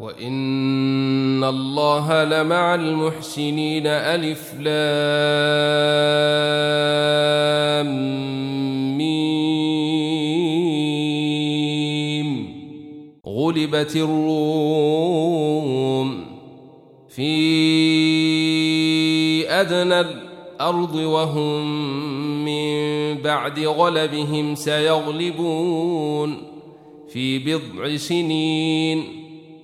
وإن الله لمع المحسنين ألف لام ميم غلبت الروم في أدنى الأرض وهم من بعد غلبهم سيغلبون في بضع سنين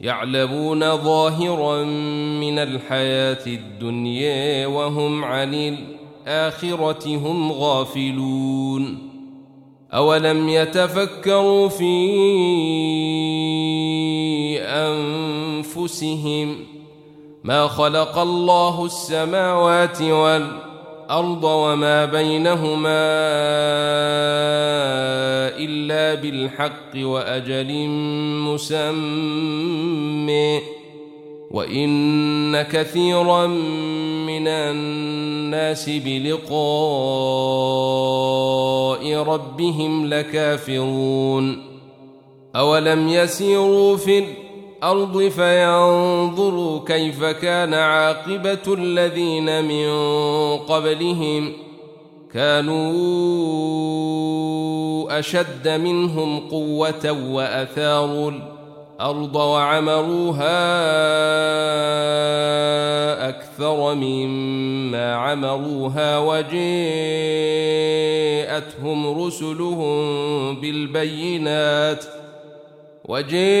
يعلمون ظاهرا من الحياة الدنيا وهم عن الآخرة هم غافلون. أولم يتفكروا في أنفسهم ما خلق الله السماوات والأرض وما بينهما إلا بالحق وأجل مسمى. وإن كثيرا من الناس بلقاء ربهم لكافرون. أولم يسيروا في الأرض فينظروا كيف كان عاقبة الذين من قبلهم. كانوا أشد منهم قوة وأثاروا الأرض وعمروها أكثر مما عمروها وجاءتهم رسلهم بالبينات وجاءتهم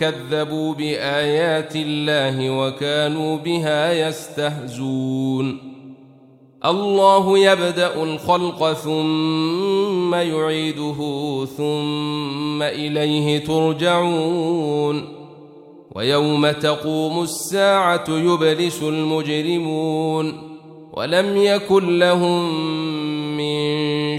كذبوا بآيات الله وكانوا بها يستهزون. الله يبدأ الخلق ثم يعيده ثم إليه ترجعون. ويوم تقوم الساعة يبلس المجرمون. ولم يكن لهم من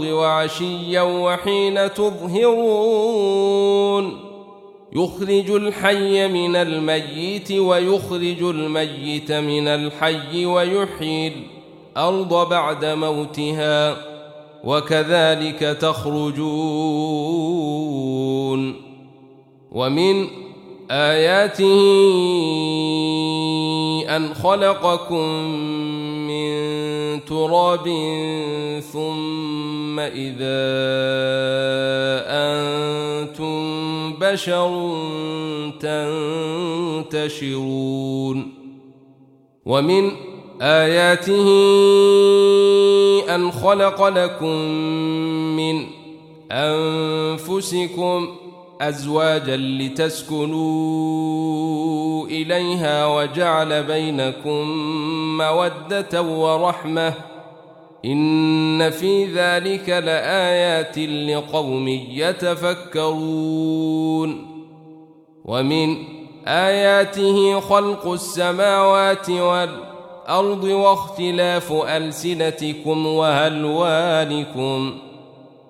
وعشيا وحين تظهرون. يخرج الحي من الميت ويخرج الميت من الحي ويحيي الأرض بعد موتها وكذلك تخرجون. ومن آياته أن خلقكم تراب ثم إذا أنتم بشر تنتشرون. ومن آياته أن خلق لكم من أنفسكم أزواجا لتسكنوا إليها وجعل بينكم مودة ورحمة إن في ذلك لآيات لقوم يتفكرون ومن آياته خلق السماوات والأرض واختلاف ألسنتكم وهلوانكم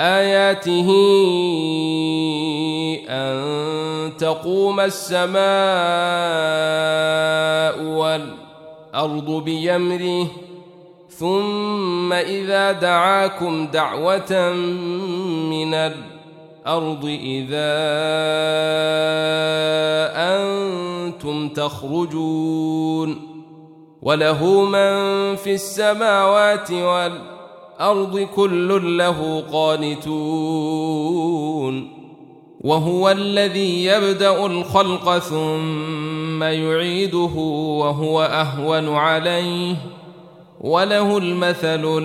آياته أن تقوم السماء والأرض بيمره ثم إذا دعاكم دعوة من الأرض إذا أنتم تخرجون وله من في السماوات والأرض الأرض كل له قانتون وهو الذي يبدأ الخلق ثم يعيده وهو أهون عليه وله المثل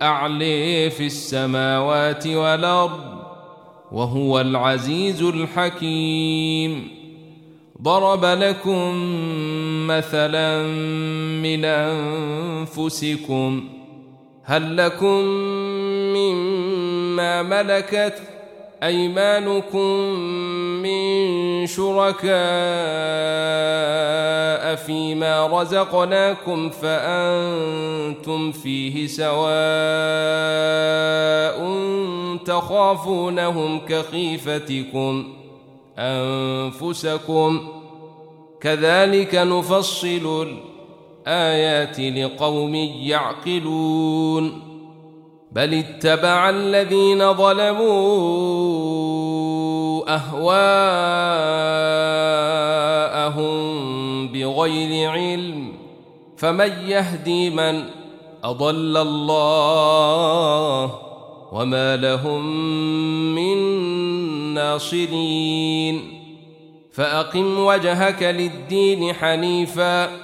الأعلي في السماوات والأرض وهو العزيز الحكيم. ضرب لكم مثلا من أنفسكم هل لكم مما ملكت أيمانكم من شركاء فيما رزقناكم فأنتم فيه سواء تخافونهم كخيفتكم أنفسكم. كذلك نفصل الآيات لقوم يعقلون بل اتبع الذين ظلموا أهواءهم بغير علم فمن يهدي من أضل الله وما لهم من ناصرين فأقم وجهك للدين حنيفاً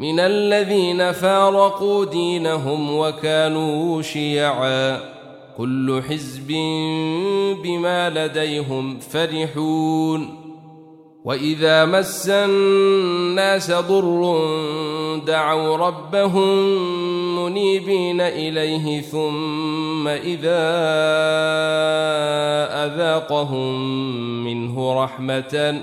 من الذين فارقوا دينهم وكانوا شيعا. كل حزب بما لديهم فرحون. وإذا مس الناس ضر دعوا ربهم منيبين إليه ثم إذا أذاقهم منه رحمة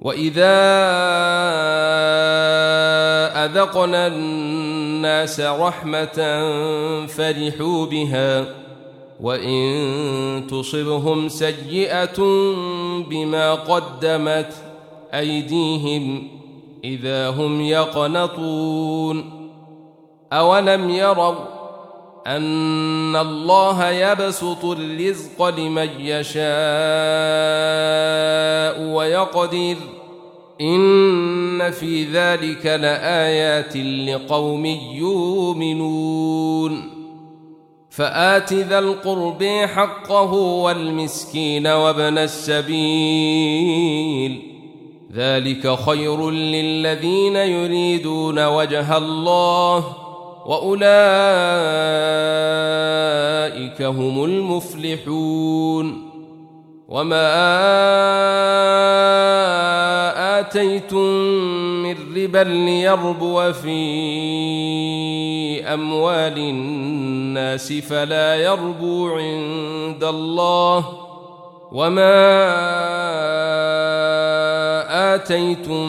واذا اذقنا الناس رحمه فرحوا بها وان تصبهم سيئه بما قدمت ايديهم اذا هم يقنطون اولم يروا أن الله يبسط الرزق لمن يشاء ويقدر. إن في ذلك لآيات لقوم يؤمنون. فآت ذا القرب حقه والمسكين وابن السبيل. ذلك خير للذين يريدون وجه الله. وأولئك هم المفلحون. وما آتيتم من ربا ليربو في أموال الناس فلا يربو عند الله. وما آتيتم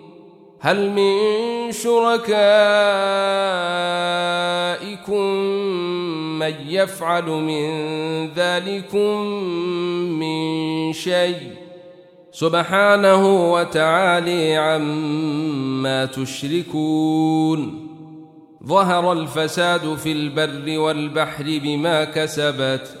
هل من شركائكم من يفعل من ذلكم من شيء؟ سبحانه وتعالي عما تشركون. ظهر الفساد في البر والبحر بما كسبت.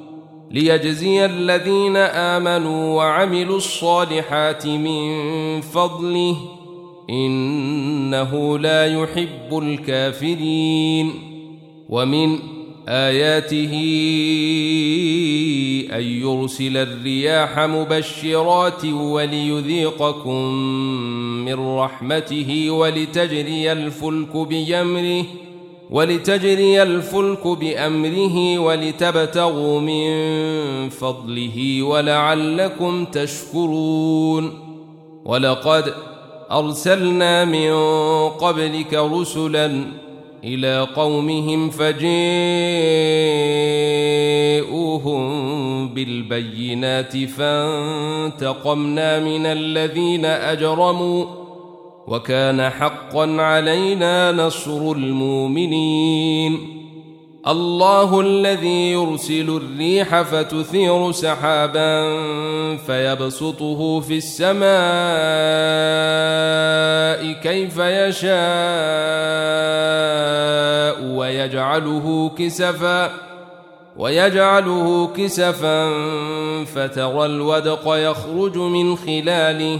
ليجزي الذين آمنوا وعملوا الصالحات من فضله إنه لا يحب الكافرين. ومن آياته أن يرسل الرياح مبشرات وليذيقكم من رحمته ولتجري الفلك بأمره ولتجري الفلك بأمره ولتبتغوا من فضله ولعلكم تشكرون. ولقد أرسلنا من قبلك رسلا إلى قومهم فجاءوهم بالبينات فانتقمنا من الذين أجرموا وكان حقا علينا نصر المؤمنين. الله الذي يرسل الريح فتثير سحابا فيبسطه في السماء كيف يشاء ويجعله كسفا ويجعله كسفا فترى الودق يخرج من خلاله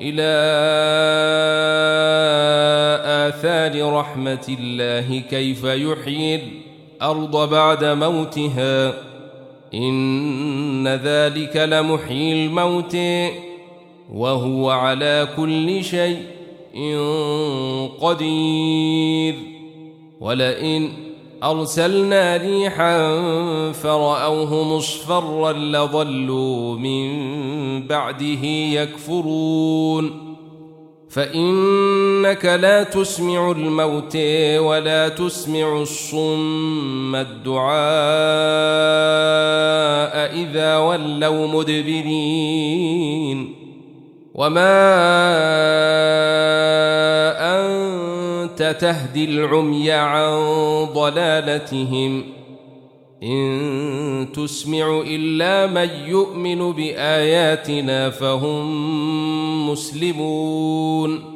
إلى آثار رحمة الله كيف يحيي الأرض بعد موتها. إن ذلك لمحيي الموت وهو على كل شيء قدير. ولئن أرسلنا ريحا فرأوه مصفرا لظلوا من بعده يكفرون. فإنك لا تسمع الموت ولا تسمع الصم الدعاء إذا ولوا مدبرين. وما أنت تهدي العمي عن ضلالتهم. إن تسمع إلا من يؤمن بآياتنا فهم مسلمون.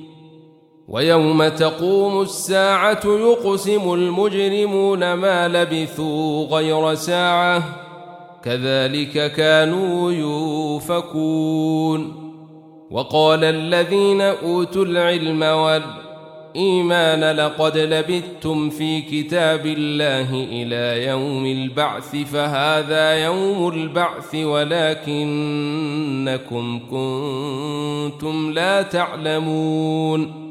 ويوم تقوم الساعة يقسم المجرمون ما لبثوا غير ساعة كذلك كانوا يوفكون وقال الذين أوتوا العلم والإيمان لقد لبثتم في كتاب الله إلى يوم البعث فهذا يوم البعث ولكنكم كنتم لا تعلمون.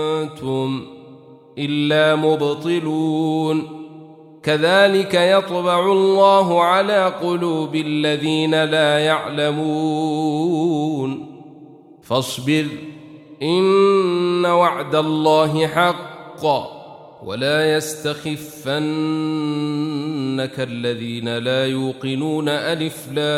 أنتم إلا مبطلون. كذلك يطبع الله على قلوب الذين لا يعلمون. فاصبر إن وعد الله حق ولا يستخفنك الذين لا يوقنون ألف لام